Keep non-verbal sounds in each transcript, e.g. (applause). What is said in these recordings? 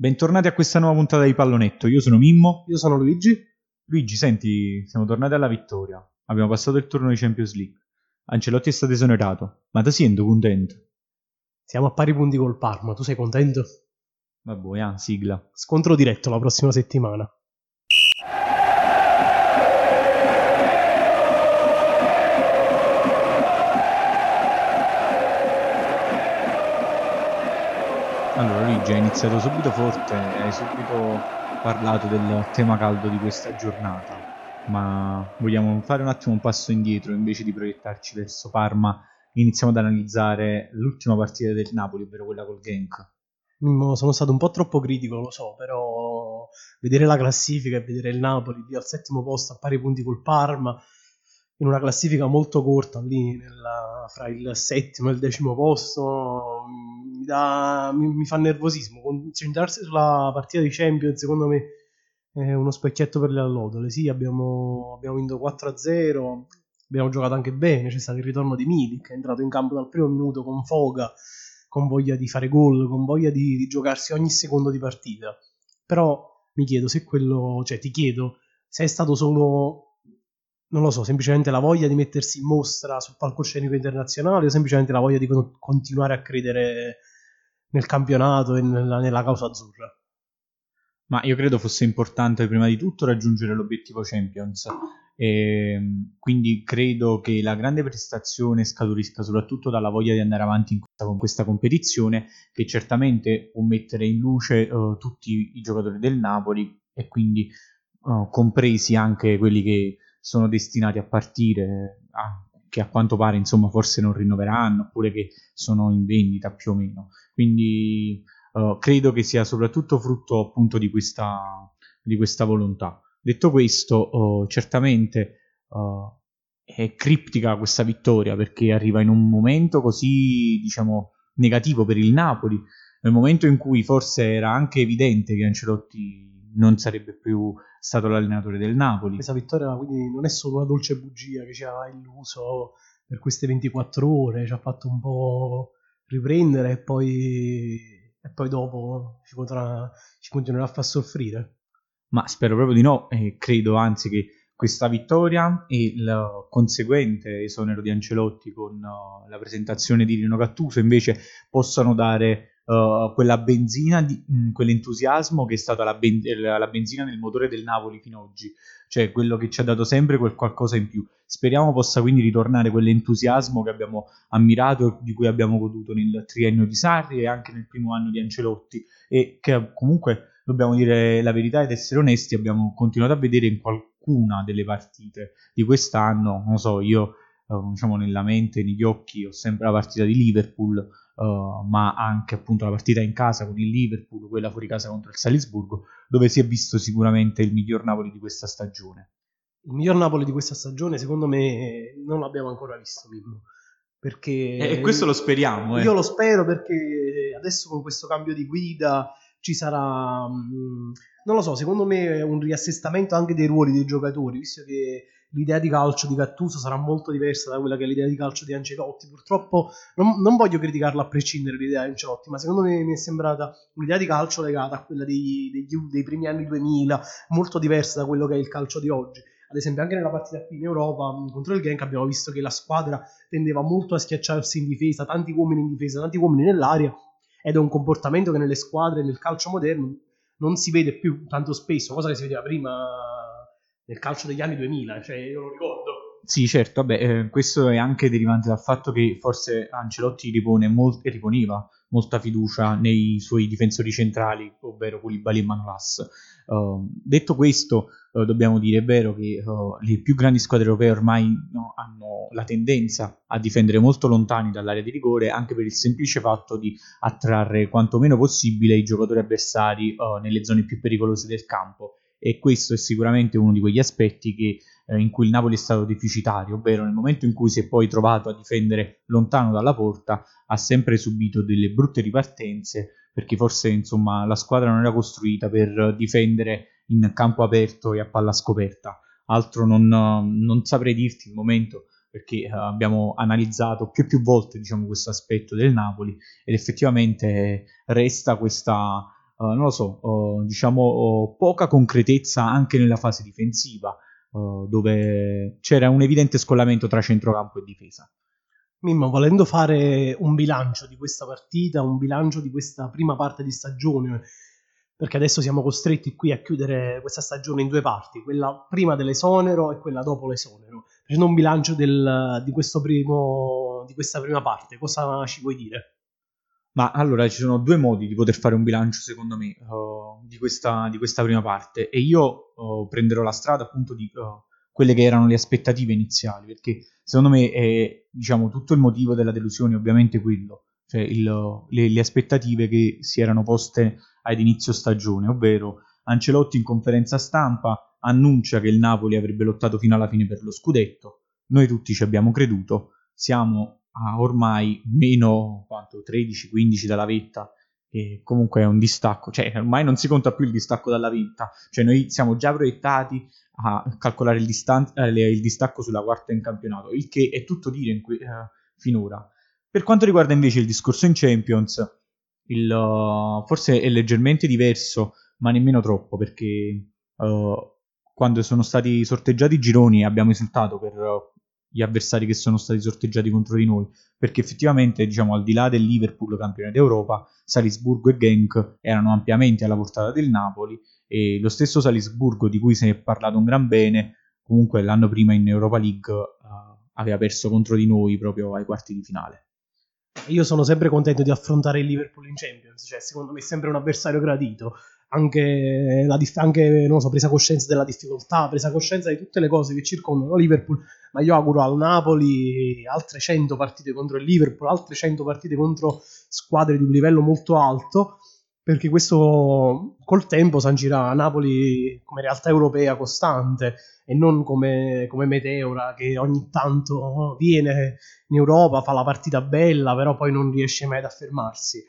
Bentornati a questa nuova puntata di Pallonetto. Io sono Mimmo. Io sono Luigi. Luigi, senti, siamo tornati alla vittoria. Abbiamo passato il turno di Champions League. Ancelotti è stato esonerato. Ma ti sento contento? Siamo a pari punti col Parma. Tu sei contento? Vabbè, ah, sigla. Scontro diretto la prossima settimana. Allora Luigi, hai iniziato subito forte, hai subito parlato del tema caldo di questa giornata, ma vogliamo fare un attimo un passo indietro invece di proiettarci verso Parma, iniziamo ad analizzare l'ultima partita del Napoli, ovvero quella col Genk. Mm, sono stato un po' troppo critico, lo so, però vedere la classifica e vedere il Napoli lì al settimo posto a pari punti col Parma in una classifica molto corta lì nella, fra il settimo e il decimo posto mi, dà, mi, mi fa nervosismo. Concentrarsi sulla partita di Champions secondo me è uno specchietto per le allodole. Sì abbiamo, abbiamo vinto 4-0 abbiamo giocato anche bene c'è stato il ritorno di Milik che è entrato in campo dal primo minuto con foga con voglia di fare gol con voglia di, di giocarsi ogni secondo di partita. Però mi chiedo se quello cioè ti chiedo se è stato solo non lo so, semplicemente la voglia di mettersi in mostra sul palcoscenico internazionale o semplicemente la voglia di con- continuare a credere nel campionato e nella, nella, causa azzurra? Ma io credo fosse importante prima di tutto raggiungere l'obiettivo Champions e ehm, quindi credo che la grande prestazione scaturisca soprattutto dalla voglia di andare avanti questa, con questa competizione che certamente può mettere in luce uh, tutti i giocatori del Napoli e quindi uh, compresi anche quelli che sono destinati a partire, a, che a quanto pare insomma forse non rinnoveranno oppure che sono in vendita più o meno. Quindi uh, credo che sia soprattutto frutto appunto di questa, di questa volontà. Detto questo, uh, certamente uh, è criptica questa vittoria perché arriva in un momento così diciamo negativo per il Napoli, nel momento in cui forse era anche evidente che Ancelotti non sarebbe più stato l'allenatore del Napoli. Questa vittoria quindi non è solo una dolce bugia che ci ha illuso per queste 24 ore, ci ha fatto un po' riprendere e poi, e poi dopo ci, potrà, ci continuerà a far soffrire. Ma spero proprio di no e credo anzi che questa vittoria e il conseguente esonero di Ancelotti con uh, la presentazione di Rino Gattuso invece possano dare uh, quella benzina, di, mh, mm, quell'entusiasmo che è stata la, ben- la, benzina nel motore del Napoli fino ad oggi, cioè quello che ci ha dato sempre quel qualcosa in più. Speriamo possa quindi ritornare quell'entusiasmo che abbiamo ammirato e di cui abbiamo goduto nel triennio di Sarri e anche nel primo anno di Ancelotti e che comunque dobbiamo dire la verità ed essere onesti, abbiamo continuato a vedere in qualcuna delle partite di quest'anno, non so, io uh, diciamo nella mente, negli occhi ho sempre la partita di Liverpool uh, ma anche appunto la partita in casa con il Liverpool, quella fuori casa contro il Salisburgo, dove si è visto sicuramente il miglior Napoli di questa stagione. Il miglior Napoli di questa stagione, secondo me, non l'abbiamo ancora visto, Mimmo. Perché e questo lo speriamo. Eh. Io lo spero perché adesso con questo cambio di guida ci sarà, mm, non lo so, secondo me un riassestamento anche dei ruoli dei giocatori, visto che l'idea di calcio di Gattuso sarà molto diversa da quella che è l'idea di calcio di Ancelotti. Purtroppo non, non voglio criticarlo a prescindere l'idea di Ancelotti, ma secondo me mi è sembrata un'idea di calcio legata a quella dei, dei, dei primi anni 2000, molto diversa da quello che è il calcio di oggi. Ad esempio, anche nella partita qui in Europa contro il Genk abbiamo visto che la squadra tendeva molto a schiacciarsi in difesa, tanti uomini in difesa, tanti uomini nell'aria, ed è un comportamento che nelle squadre, nel calcio moderno, non si vede più tanto spesso, cosa che si vedeva prima nel calcio degli anni 2000, cioè io lo ricordo. Sì, certo, vabbè, eh, questo è anche derivante dal fatto che forse Ancelotti ripone molt- riponeva molta fiducia nei suoi difensori centrali, ovvero Koulibaly e Manolas. Uh, detto questo, uh, dobbiamo dire, è vero che uh, le più grandi squadre europee ormai no, hanno la tendenza a difendere molto lontani dall'area di rigore, anche per il semplice fatto di attrarre quanto meno possibile i giocatori avversari nelle zone più pericolose del campo e questo è sicuramente uno di quegli aspetti che, eh, in cui il Napoli è stato deficitario, ovvero nel momento in cui si è poi trovato a difendere lontano dalla porta, ha sempre subito delle brutte ripartenze, perché forse insomma, la squadra non era costruita per difendere in campo aperto e a palla scoperta. Altro non, non saprei dirti il momento perché uh, abbiamo analizzato più e più volte diciamo, questo aspetto del Napoli ed effettivamente resta questa uh, non lo so, uh, diciamo uh, poca concretezza anche nella fase difensiva, dove c'era un evidente scollamento tra centrocampo e difesa. Mimmo, volendo fare un bilancio di questa partita, un bilancio di questa prima parte di stagione, perché adesso siamo costretti qui a chiudere questa stagione in due parti, quella prima dell'esonero e quella dopo l'esonero. Facendo un bilancio del, di, primo, di questa prima parte, cosa ci vuoi dire? Ma allora ci sono due modi di poter fare un bilancio, secondo me, uh, di, questa, di, questa, prima parte. E io uh, prenderò la strada appunto di uh, quelle che erano le aspettative iniziali, perché secondo me è diciamo, tutto il motivo della delusione, ovviamente quello, cioè il, le, le, aspettative che si erano poste ad inizio stagione, ovvero Ancelotti in conferenza stampa annuncia che il Napoli avrebbe lottato fino alla fine per lo scudetto, noi tutti ci abbiamo creduto, siamo a ormai meno 13-15 dalla vetta e comunque è un distacco, cioè ormai non si conta più il distacco dalla vetta, cioè noi siamo già proiettati a calcolare il, distan- eh, il distacco sulla quarta in campionato, il che è tutto dire que- uh, finora. Per quanto riguarda invece il discorso in Champions, il, uh, forse è leggermente diverso, ma nemmeno troppo, perché uh, quando sono stati sorteggiati i gironi abbiamo esultato per gli avversari che sono stati sorteggiati contro di noi, perché effettivamente, diciamo, al di là del Liverpool campione d'Europa, Salisburgo e Genk erano ampiamente alla portata del Napoli e lo stesso Salisburgo di cui si è parlato un gran bene, comunque l'anno prima in Europa League uh, aveva perso contro di noi proprio ai quarti di finale. Io sono sempre contento di affrontare il Liverpool in Champions, cioè secondo me è sempre un avversario gradito anche, la, anche so, presa coscienza della difficoltà, presa coscienza di tutte le cose che circondano Liverpool, ma io auguro al Napoli altre 100 partite contro il Liverpool, altre 100 partite contro squadre di un livello molto alto, perché questo col tempo sancirà Napoli come realtà europea costante e non come, come Meteora che ogni tanto viene in Europa, fa la partita bella, però poi non riesce mai ad affermarsi.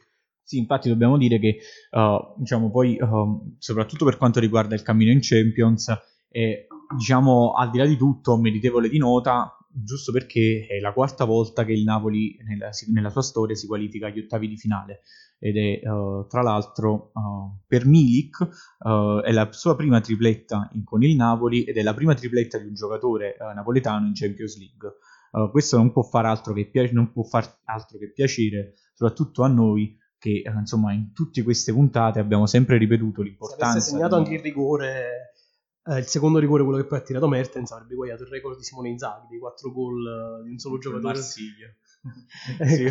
Sì, infatti dobbiamo dire che, uh, diciamo, poi, uh, soprattutto per quanto riguarda il cammino in Champions, è, diciamo, al di là di tutto, meritevole di nota, giusto perché è la quarta volta che il Napoli nella, nella sua storia si qualifica agli ottavi di finale ed è uh, tra l'altro uh, per Milik uh, è la sua prima tripletta in, con il Napoli ed è la prima tripletta di un giocatore napoletano in Champions League. questo non può, far altro che pi- non può far altro che piacere, soprattutto a noi che eh, insomma in tutte queste puntate abbiamo sempre ripetuto l'importanza. Se avesse segnato di... anche il rigore, eh, il secondo rigore, quello che poi ha tirato Mertens, avrebbe guagliato il record di Simone Inzaghi, di quattro gol eh, di un solo giocatore. Marsiglia. (laughs) sì,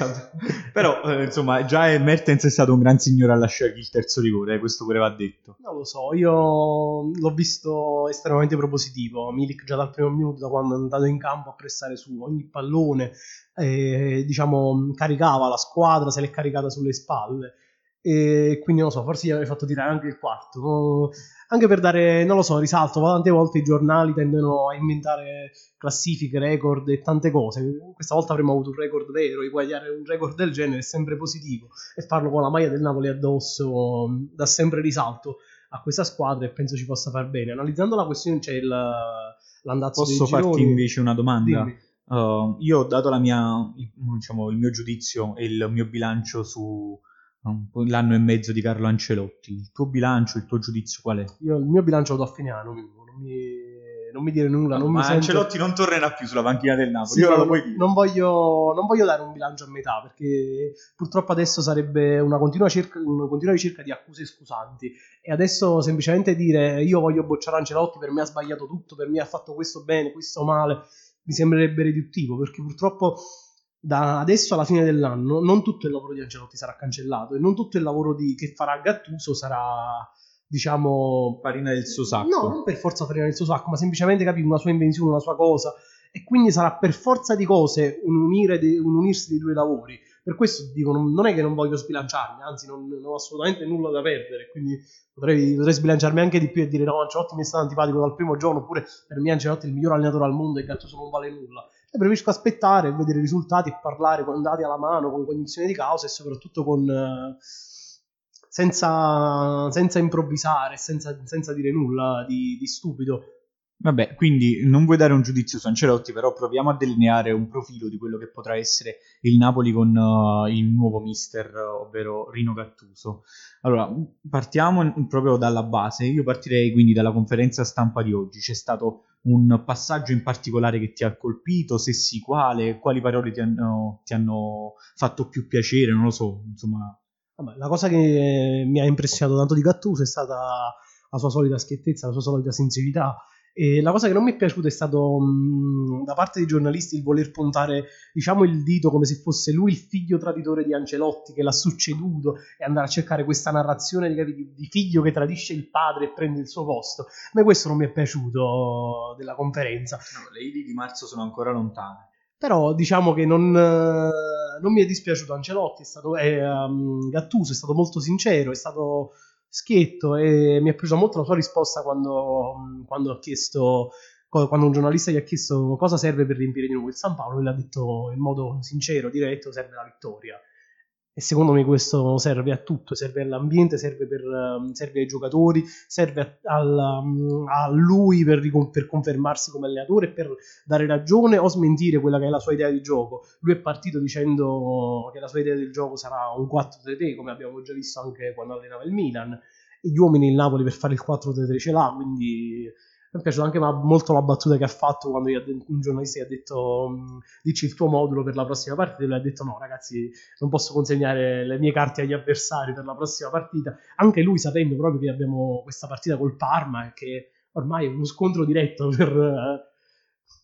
però eh, insomma già Mertens è stato un gran signore a lasciare il terzo rigore, eh, questo pure va detto. Non lo so, io l'ho visto estremamente propositivo. Milik già dal primo minuto, da quando è andato in campo a pressare su ogni pallone, eh, diciamo, caricava la squadra, se l'è caricata sulle spalle e quindi non lo so, forse gli avrei fatto tirare anche il quarto. Anche per dare, non lo so, risalto, tante volte i giornali tendono a inventare classifiche, record e tante cose. Questa volta avremmo avuto un record vero, eguagliare un record del genere è sempre positivo e farlo con la maglia del Napoli addosso dà sempre risalto a questa squadra e penso ci possa far bene. Analizzando la questione c'è il, l'andazzo Posso farti invece una domanda? Uh, io ho dato mia, diciamo, il mio giudizio e il mio bilancio su l'anno e mezzo di Carlo Ancelotti. Il tuo bilancio, il tuo giudizio qual è? Io il mio bilancio lo do a fine anno, non mi, non mi dire nulla. Non ma mi Ancelotti non tornerà più sulla panchina del Napoli. Sì, non, non, voglio, non, voglio, dare un bilancio a metà perché purtroppo adesso sarebbe una continua, cerca, una continua ricerca di accuse scusanti. E adesso semplicemente dire io voglio bocciare Ancelotti, per me ha sbagliato tutto, per me ha fatto questo bene, questo male, mi sembrerebbe riduttivo perché purtroppo da adesso alla fine dell'anno non tutto il lavoro di Ancelotti sarà cancellato e non tutto il lavoro di, che farà Gattuso sarà diciamo farina del suo sacco. No non per forza farina del suo sacco ma semplicemente capire una sua invenzione una sua cosa. E quindi sarà per forza di cose un, unire de, un unirsi dei due lavori. Per questo dico non, non, è che non voglio sbilanciarmi anzi non, non, ho assolutamente nulla da perdere quindi potrei, potrei sbilanciarmi anche di più e dire no Ancelotti mi è stato antipatico dal primo giorno oppure per me Ancelotti è il miglior allenatore al mondo e Gattuso non vale nulla e preferisco aspettare, vedere i risultati e parlare con dati alla mano, con cognizione di causa e soprattutto con, eh, senza, senza, improvvisare, senza, senza, dire nulla di, di stupido. Vabbè, quindi non vuoi dare un giudizio su Ancelotti, però proviamo a delineare un profilo di quello che potrà essere il Napoli con uh, il nuovo mister, ovvero Rino Gattuso. Allora, partiamo proprio dalla base. Io partirei quindi dalla conferenza stampa di oggi. C'è stato un passaggio in particolare che ti ha colpito? Se sì, quale? Quali parole ti hanno, ti hanno fatto più piacere? Non lo so, insomma. Vabbè, la cosa che mi ha impressionato tanto di Gattuso è stata la sua solita schiettezza, la sua solita sensibilità e la cosa che non mi è piaciuta è stato mh, da parte dei giornalisti il voler puntare diciamo il dito come se fosse lui il figlio traditore di Ancelotti che l'ha succeduto e andare a cercare questa narrazione di, di figlio che tradisce il padre e prende il suo posto. A me questo non mi è piaciuto della conferenza. No, le idee di marzo sono ancora lontane. Però diciamo che non, non mi è dispiaciuto Ancelotti, è stato, è, um, Gattuso è stato molto sincero, è stato schietto e mi è piaciuta molto la sua risposta quando, quando, chiesto, quando un giornalista gli ha chiesto cosa serve per riempire di nuovo il San Paolo, lui l'ha detto in modo sincero, diretto, serve la vittoria. E secondo me questo serve a tutto, serve all'ambiente, serve, per, um, serve ai giocatori, serve a, um, a lui per, per, confermarsi come allenatore per dare ragione o smentire quella che è la sua idea di gioco. Lui è partito dicendo che la sua idea del gioco sarà un 4-3-3, come abbiamo già visto anche quando allenava il Milan. Gli uomini il Napoli per fare il 4-3-3 ce l'ha, quindi mi è piaciuta anche molto la battuta che ha fatto quando un giornalista gli ha detto mm, dici il tuo modulo per la prossima partita e lui ha detto no ragazzi non posso consegnare le mie carte agli avversari per la prossima partita anche lui sapendo proprio che abbiamo questa partita col Parma che ormai è uno scontro diretto per,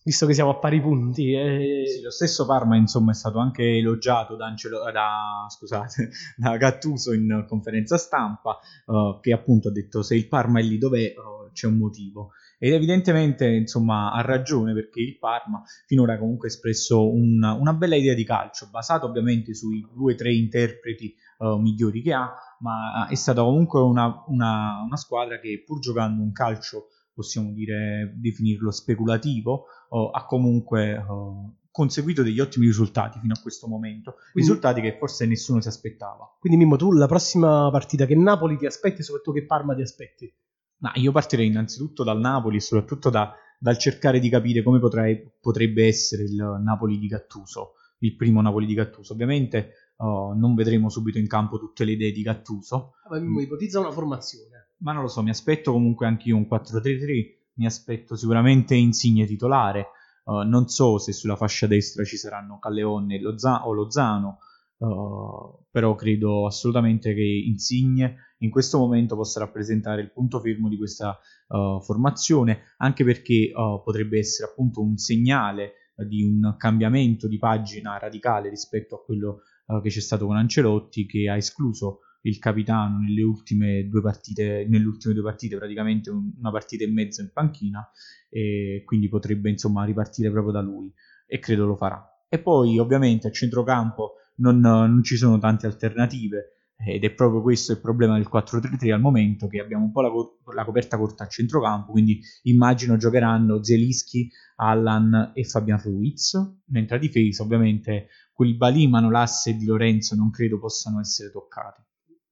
visto che siamo a pari punti. E... Sì, lo stesso Parma, insomma, è stato anche elogiato da, Ancelo, da, scusate, (laughs) da Gattuso in conferenza stampa, uh, che appunto ha detto se il Parma è lì dov'è, uh, c'è un motivo. Ed evidentemente, insomma, ha ragione perché il Parma finora ha comunque espresso una, una bella idea di calcio, basato ovviamente sui due o tre interpreti uh, migliori che ha, ma è stata comunque una, una, una, squadra che pur giocando un calcio, possiamo dire, definirlo speculativo, uh, ha comunque uh, conseguito degli ottimi risultati fino a questo momento, quindi, risultati che forse nessuno si aspettava. Quindi Mimmo, tu la prossima partita che Napoli ti aspetti, soprattutto che Parma ti aspetti? Ma io partirei innanzitutto dal Napoli e soprattutto da, dal cercare di capire come potrei, potrebbe essere il Napoli di Gattuso, il primo Napoli di Gattuso. Ovviamente uh, non vedremo subito in campo tutte le idee di Gattuso. Ma mi ipotizza una formazione. Ma non lo so, mi aspetto comunque anch'io un 4-3-3, mi aspetto sicuramente Insigne titolare, uh, non so se sulla fascia destra ci saranno Calleone e Lozano, o Lozano, uh, però credo assolutamente che Insigne in questo momento possa rappresentare il punto fermo di questa uh, formazione, anche perché uh, potrebbe essere appunto un segnale uh, di un cambiamento di pagina radicale rispetto a quello che c'è stato con Ancelotti, che ha escluso il capitano nelle ultime due partite, ultime due partite, praticamente una partita e mezzo in panchina, e quindi potrebbe insomma ripartire proprio da lui e credo lo farà. E poi ovviamente a centrocampo non, non ci sono tante alternative ed è proprio questo il problema del 4-3-3 al momento che abbiamo un po' la, co- la, coperta corta a centrocampo quindi immagino giocheranno Zelischi, Allan e Fabian Ruiz mentre a difesa ovviamente Koulibaly, Manolas e Di Lorenzo non credo possano essere toccati.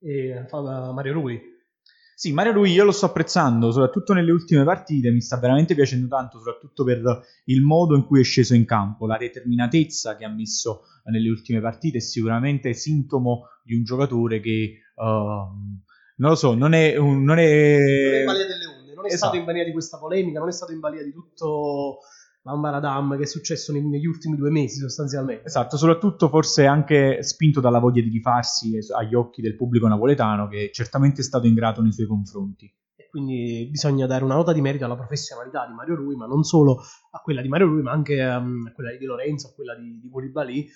E Mario Rui sì, Mario Rui io lo sto apprezzando, soprattutto nelle ultime partite, mi sta veramente piacendo tanto, soprattutto per il modo in cui è sceso in campo, la determinatezza che ha messo nelle ultime partite è sicuramente sintomo di un giocatore che, uh, non lo so, non è... Un, non, è... non è in balia delle onde, non è esatto. stato in balia di questa polemica, non è stato in balia di tutto l'ambaradam che è successo negli ultimi due mesi sostanzialmente. Esatto, soprattutto forse anche spinto dalla voglia di rifarsi agli occhi del pubblico napoletano che certamente è stato ingrato nei suoi confronti. E quindi bisogna dare una nota di merito alla professionalità di Mario Rui, ma non solo a quella di Mario Rui, ma anche um, a quella di Lorenzo, a quella di, di Koulibaly.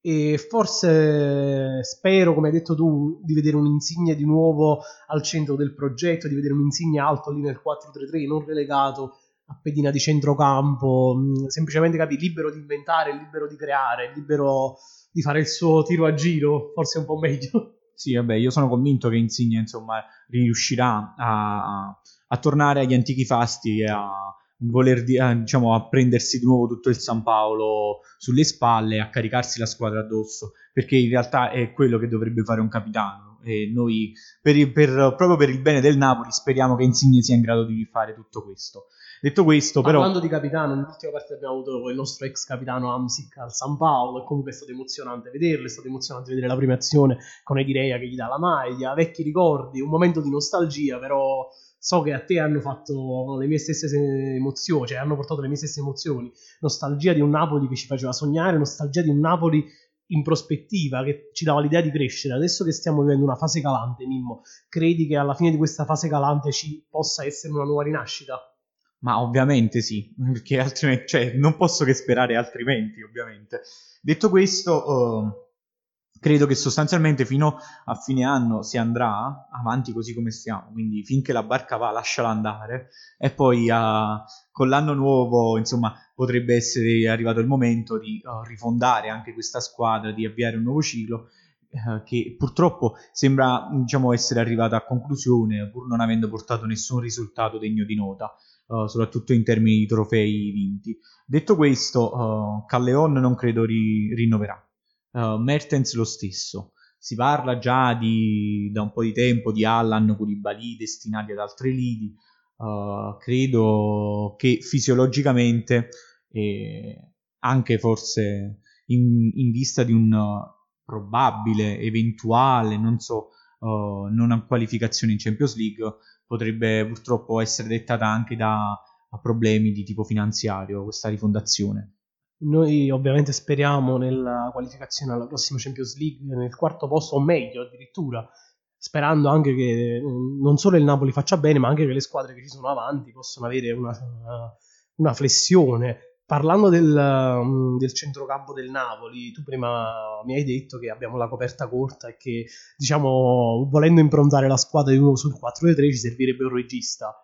E forse spero, come hai detto tu, di vedere un Insigne di nuovo al centro del progetto, di vedere un Insigne alto lì nel 4-3-3, non relegato a pedina di centrocampo, mm, semplicemente capi, libero di inventare, libero di creare, libero di fare il suo tiro a giro, forse un po' meglio. Sì, vabbè, io sono convinto che Insigne, insomma, riuscirà a, a tornare agli antichi fasti e a voler a, diciamo, a prendersi di nuovo tutto il San Paolo sulle spalle, a caricarsi la squadra addosso, perché in realtà è quello che dovrebbe fare un capitano, e noi per, per, proprio per il bene del Napoli speriamo che Insigne sia in grado di fare tutto questo. Detto questo, però. Parlando di capitano, nell'ultima parte abbiamo avuto il nostro ex capitano Amsic al San Paolo. E comunque è stato emozionante vederlo. È stato emozionante vedere la prima azione con Edirea che gli dà la maglia. Vecchi ricordi, un momento di nostalgia, però so che a te hanno fatto le mie stesse emozioni, cioè hanno portato le mie stesse emozioni. Nostalgia di un Napoli che ci faceva sognare, nostalgia di un Napoli in prospettiva che ci dava l'idea di crescere. Adesso che stiamo vivendo una fase calante, Mimmo, credi che alla fine di questa fase calante ci possa essere una nuova rinascita? Ma ovviamente sì, (laughs) perché altrimenti, cioè, non posso che sperare altrimenti, ovviamente. Detto questo, uh, credo che sostanzialmente fino a fine anno si andrà avanti così come stiamo, quindi finché la barca va lasciala andare e poi uh, con l'anno nuovo, insomma, potrebbe essere arrivato il momento di uh, rifondare anche questa squadra, di avviare un nuovo ciclo che purtroppo sembra diciamo, essere arrivata a conclusione pur non avendo portato nessun risultato degno di nota uh, soprattutto in termini di trofei vinti. Detto questo, uh, Calleon non credo ri- rinnoverà. Uh, Mertens lo stesso. Si parla già di, da un po' di tempo di Allan Koulibaly destinati ad altre lidi. Credo che fisiologicamente e anche forse in, in vista di un probabile, eventuale, non so, uh, non qualificazione in Champions League, potrebbe purtroppo essere dettata anche da problemi di tipo finanziario questa rifondazione. Noi ovviamente speriamo nella qualificazione alla prossima Champions League nel quarto posto o meglio addirittura, sperando anche che non solo il Napoli faccia bene, ma anche che le squadre che ci sono avanti possano avere una, una flessione Parlando del, um, del, centrocampo del Napoli, tu prima mi hai detto che abbiamo la coperta corta e che, diciamo, volendo improntare la squadra di nuovo sul 4-3 ci servirebbe un regista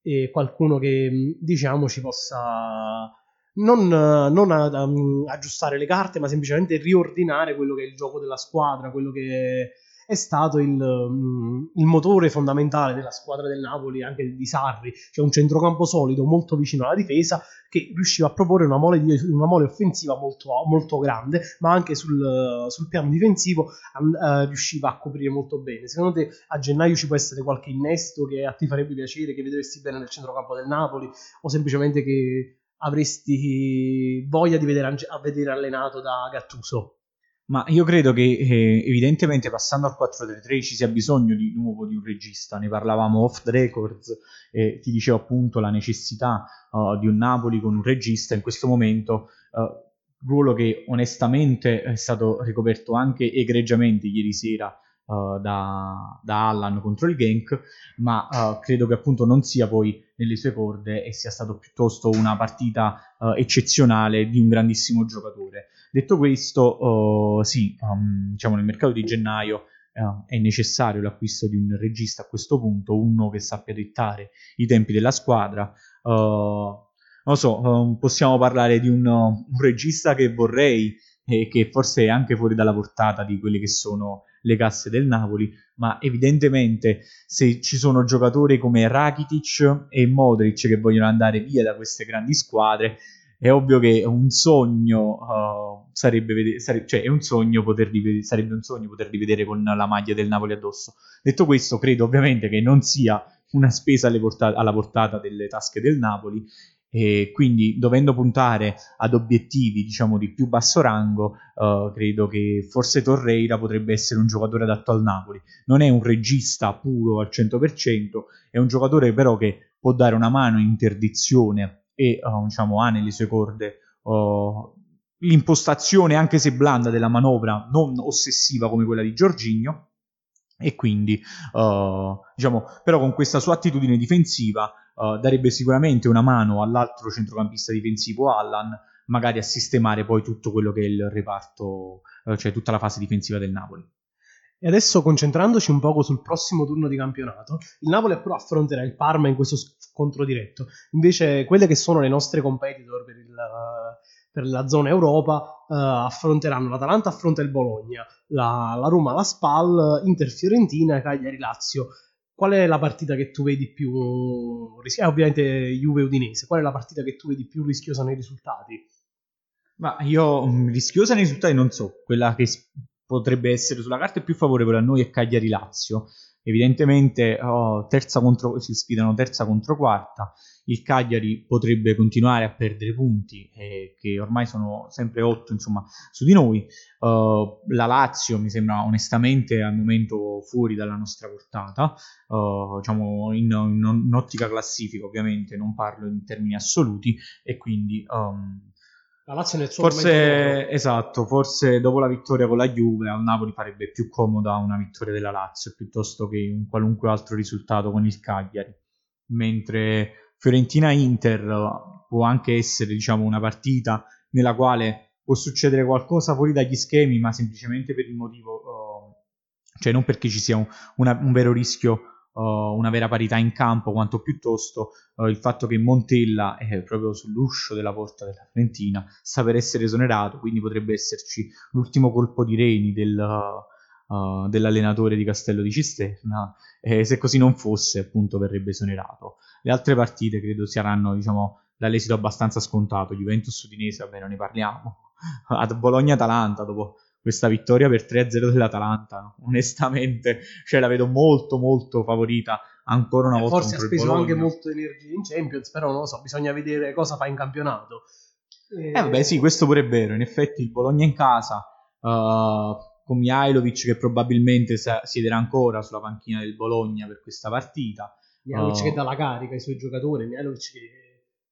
e qualcuno che, diciamo, ci possa non, non um, aggiustare le carte, ma semplicemente riordinare quello che è il gioco della squadra, quello che è stato il, mm, il, motore fondamentale della squadra del Napoli, anche di Sarri, cioè un centrocampo solido molto vicino alla difesa che riusciva a proporre una mole, di, una mole offensiva molto, molto, grande, ma anche sul, sul piano difensivo uh, riusciva a coprire molto bene. Secondo te a gennaio ci può essere qualche innesto che a te farebbe piacere, che vedresti bene nel centrocampo del Napoli o semplicemente che avresti voglia di vedere, vedere allenato da Gattuso? Ma io credo che eh, evidentemente passando al 4-3-3 ci sia bisogno di nuovo di un regista, ne parlavamo off the records e ti dicevo appunto la necessità uh, di un Napoli con un regista. In questo momento, uh, ruolo che onestamente è stato ricoperto anche egregiamente ieri sera uh, da, da, Allan contro il Genk, ma credo che appunto non sia poi nelle sue corde e sia stato piuttosto una partita eccezionale di un grandissimo giocatore. Detto questo, oh, sì, um, diciamo nel mercato di gennaio uh, è necessario l'acquisto di un regista a questo punto, uno che sappia dettare i tempi della squadra. Uh, non so, um, possiamo parlare di un, un, regista che vorrei e che forse è anche fuori dalla portata di quelle che sono le casse del Napoli, ma evidentemente se ci sono giocatori come Rakitic e Modric che vogliono andare via da queste grandi squadre, è ovvio che un sogno uh, sarebbe, sare- cioè è un sogno poterli, sarebbe un sogno poterli vedere con la maglia del Napoli addosso. Detto questo, credo ovviamente che non sia una spesa porta- alla portata delle tasche del Napoli e quindi dovendo puntare ad obiettivi diciamo di più basso rango uh, credo che forse Torreira potrebbe essere un giocatore adatto al Napoli non è un regista puro al 100% è un giocatore però che può dare una mano in interdizione e uh, diciamo, ha nelle sue corde uh, l'impostazione, anche se blanda, della manovra, non ossessiva come quella di Giorginio. E quindi, uh, diciamo, però con questa sua attitudine difensiva darebbe sicuramente una mano all'altro centrocampista difensivo, Allan, magari a sistemare poi tutto quello che è il reparto, cioè tutta la fase difensiva del Napoli. E adesso concentrandoci un poco sul prossimo turno di campionato, il Napoli però affronterà il Parma in questo scontro diretto. Invece quelle che sono le nostre competitor per, il, per la zona Europa uh, affronteranno l'Atalanta affronta il Bologna, la, la Roma la Spal, Inter Fiorentina e Cagliari Lazio. Qual è la partita che tu vedi più rischiosa? Eh, ovviamente Juve Udinese. Qual è la partita che tu vedi più rischiosa nei risultati? Ma io mm, rischiosa nei risultati non so, quella che potrebbe essere sulla carta più favorevole a noi è Cagliari-Lazio. Evidentemente oh, contro, si sfidano terza contro quarta, il Cagliari potrebbe continuare a perdere punti, eh, che ormai sono sempre 8 insomma, su di noi. Uh, la Lazio mi sembra onestamente al momento fuori dalla nostra portata, uh, diciamo in, in, in, ottica classifica ovviamente, non parlo in termini assoluti, e quindi... Um, la Lazio nel suo forse, esatto, forse dopo la vittoria con la Juve al Napoli farebbe più comoda una vittoria della Lazio piuttosto che un qualunque altro risultato con il Cagliari. Mentre Fiorentina-Inter può anche essere, diciamo, una partita nella quale può succedere qualcosa fuori dagli schemi, ma semplicemente per il motivo, uh, cioè non perché ci sia un, una, un vero rischio una vera parità in campo, quanto piuttosto uh, il fatto che Montella è proprio sull'uscio della porta della Fiorentina sta per essere esonerato, quindi potrebbe esserci l'ultimo colpo di reni del, uh, dell'allenatore di Castello di Cisterna e se così non fosse appunto verrebbe esonerato. Le altre partite credo saranno diciamo dall'esito abbastanza scontato, Juventus Udinese, vabbè non ne parliamo, (laughs) ad Bologna-Atalanta dopo questa vittoria per 3-0 dell'Atalanta. (laughs) Onestamente, cioè la vedo molto molto favorita ancora una eh, volta. Forse ha speso anche molto energia in Champions, però non lo so, bisogna vedere cosa fa in campionato. Eh, eh vabbè, sì, questo pure è vero. In effetti il Bologna in casa uh, con Mihailovic che probabilmente siederà ancora sulla panchina del Bologna per questa partita. Mihailovic uh, che dà la carica ai suoi giocatori, Mihailovic che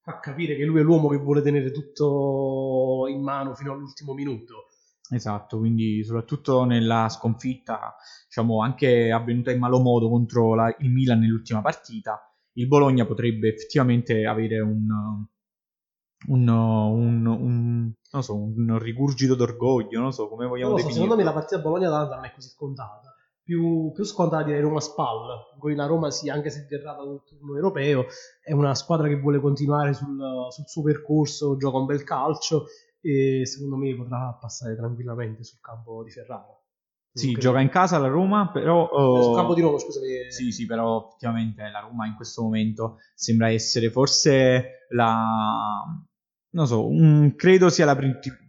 fa capire che lui è l'uomo che vuole tenere tutto in mano fino all'ultimo minuto. Esatto, quindi soprattutto nella sconfitta, diciamo, anche avvenuta in malo modo contro la, il Milan nell'ultima partita, il Bologna potrebbe effettivamente avere un, un, un, un, non so, un rigurgito d'orgoglio, non so come vogliamo so, Secondo me la partita Bologna-Atalanta non è così scontata. Più, più scontata direi Roma-Spal, in cui la Roma sì, anche se verrà dal turno europeo, è una squadra che vuole continuare sul, sul suo percorso, gioca un bel calcio e secondo me potrà passare tranquillamente sul campo di Ferrara. Sì, gioca in casa la Roma, però... Uh, sul campo di Roma, scusami. Sì, sì, però effettivamente la Roma in questo momento sembra essere forse la... Non so, un, credo sia la,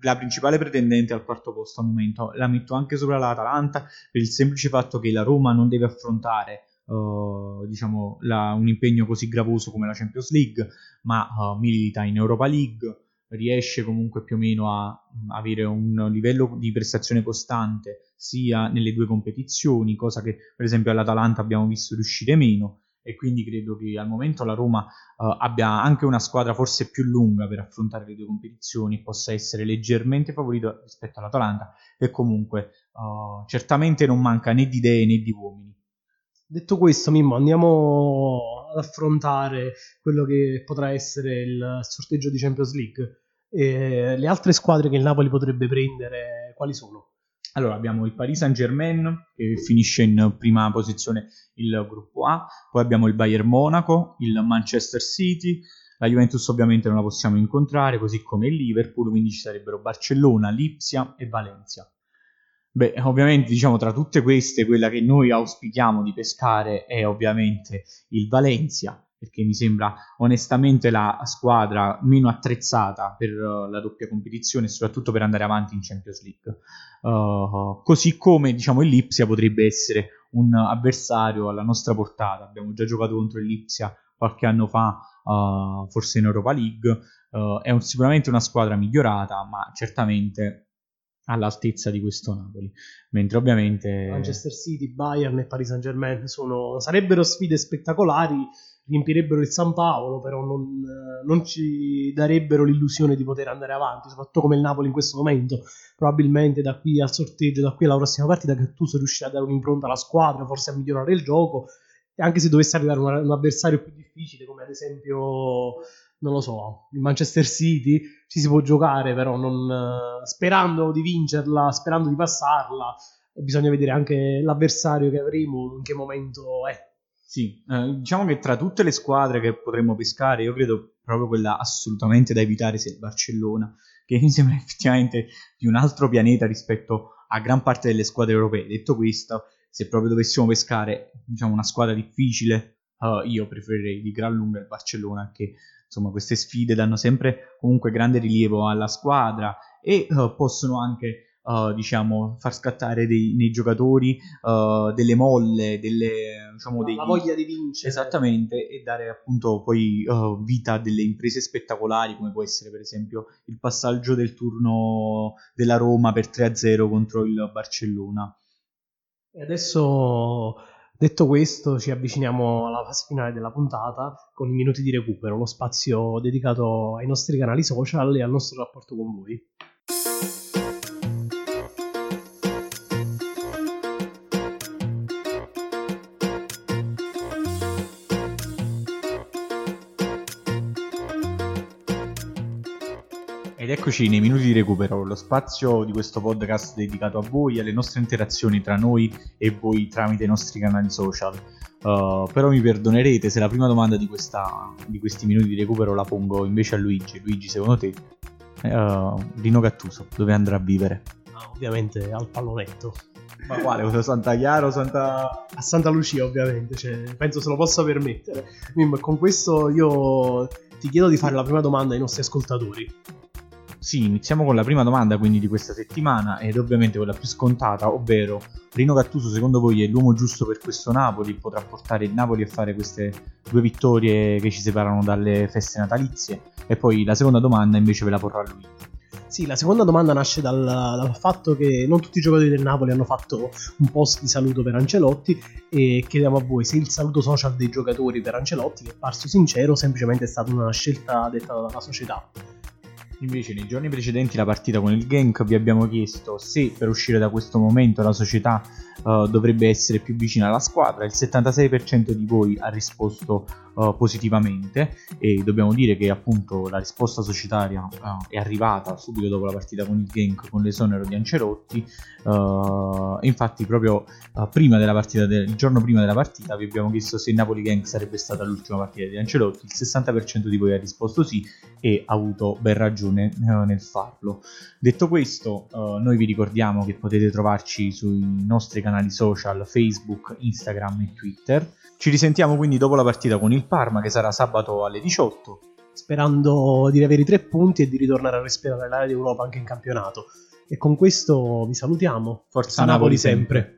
la, principale pretendente al quarto posto al momento. La metto anche sopra l'Atalanta per il semplice fatto che la Roma non deve affrontare Uh, diciamo, la, un impegno così gravoso come la Champions League, ma uh, milita in Europa League, riesce comunque più o meno a avere un livello di prestazione costante sia nelle due competizioni, cosa che per esempio all'Atalanta abbiamo visto riuscire meno e quindi credo che al momento la Roma uh, abbia anche una squadra forse più lunga per affrontare le due competizioni, possa essere leggermente favorito rispetto all'Atalanta e comunque uh, certamente non manca né di idee né di uomini. Detto questo, Mimmo, andiamo ad affrontare quello che potrà essere il sorteggio di Champions League. E le altre squadre che il Napoli potrebbe prendere, quali sono? Allora, abbiamo il Paris Saint-Germain che finisce in prima posizione il gruppo A, poi abbiamo il Bayern Monaco, il Manchester City, la Juventus ovviamente non la possiamo incontrare, così come il Liverpool, quindi ci sarebbero Barcellona, Lipsia e Valencia. Beh, ovviamente diciamo tra tutte queste quella che noi auspichiamo di pescare è ovviamente il Valencia, perché mi sembra onestamente la squadra meno attrezzata per uh, la doppia competizione e soprattutto per andare avanti in Champions League. Uh, così come diciamo il Lipsia potrebbe essere un avversario alla nostra portata. Abbiamo già giocato contro il Lipsia qualche anno fa, uh, forse in Europa League. è un, sicuramente una squadra migliorata, ma certamente all'altezza di questo Napoli. Mentre ovviamente Manchester City, Bayern e Paris Saint Germain sono, sarebbero sfide spettacolari riempirebbero il San Paolo, però non, non, ci darebbero l'illusione di poter andare avanti, soprattutto come il Napoli in questo momento. Probabilmente da qui al sorteggio, da qui alla prossima partita, Gattuso riuscirà a dare un'impronta alla squadra, forse a migliorare il gioco. Anche se dovesse arrivare un, un avversario più difficile, come ad esempio, non lo so, il Manchester City, ci si può giocare, però non, sperando di vincerla, sperando di passarla. Bisogna vedere anche l'avversario che avremo, in che momento è. Sì, eh, diciamo che tra tutte le squadre che potremmo pescare, io credo proprio quella assolutamente da evitare sia il Barcellona, che mi sembra (laughs) effettivamente di un altro pianeta rispetto a gran parte delle squadre europee. Detto questo, se proprio dovessimo pescare diciamo, una squadra difficile, uh, io preferirei di gran lunga il Barcellona, che insomma queste sfide danno sempre comunque grande rilievo alla squadra e uh, possono anche uh, diciamo, far scattare dei, nei giocatori uh, delle molle, delle, diciamo, dei... la voglia di vincere. Esattamente, e dare appunto poi uh, vita a delle imprese spettacolari, come può essere per esempio il passaggio del turno della Roma per 3-0 contro il Barcellona. E adesso Detto questo, ci avviciniamo alla fase finale della puntata con i minuti di recupero, lo spazio dedicato ai nostri canali social e al nostro rapporto con voi. Ed eccoci nei minuti di recupero, lo spazio di questo podcast dedicato a voi, alle nostre interazioni tra noi e voi tramite i nostri canali social. Uh, però mi perdonerete se la prima domanda di, questa, di, questi minuti di recupero la pongo invece a Luigi. Luigi, secondo te, uh, Rino Gattuso dove andrà a vivere? Ah, ovviamente al pallonetto. Ma quale? Santa Chiara o Santa... A Santa Lucia ovviamente, cioè, penso se lo possa permettere. Mim, con questo io ti chiedo di fare la prima domanda ai nostri ascoltatori. Sì, iniziamo con la prima domanda quindi di questa settimana ed ovviamente quella più scontata, ovvero Rino Gattuso secondo voi è l'uomo giusto per questo Napoli? Potrà portare il Napoli a fare queste due vittorie che ci separano dalle feste natalizie? E poi la seconda domanda invece ve la porrà lui. Sì, la seconda domanda nasce dal, dal, fatto che non tutti i giocatori del Napoli hanno fatto un post di saluto per Ancelotti e chiediamo a voi se il saluto social dei giocatori per Ancelotti, che è parso sincero, semplicemente è stata una scelta dettata dalla società. Invece nei giorni precedenti la partita con il Genk vi abbiamo chiesto se per uscire da questo momento la società uh, dovrebbe essere più vicina alla squadra. Il 76% di voi ha risposto uh, positivamente e dobbiamo dire che appunto la risposta societaria uh, è arrivata subito dopo la partita con il Genk con l'esonero di Ancelotti. infatti proprio prima della partita, del, il giorno prima della partita vi abbiamo chiesto se il Napoli-Genk sarebbe stata l'ultima partita di Ancelotti. Il 60% di voi ha risposto sì e ha avuto ben ragione nel farlo. Detto questo, noi vi ricordiamo che potete trovarci sui nostri canali social Facebook, Instagram e Twitter. Ci risentiamo quindi dopo la partita con il Parma che sarà sabato alle 18. Sperando di avere i tre punti e di ritornare a respirare l'area d'Europa anche in campionato. E con questo vi salutiamo. Forza, Forza Napoli, Napoli sempre.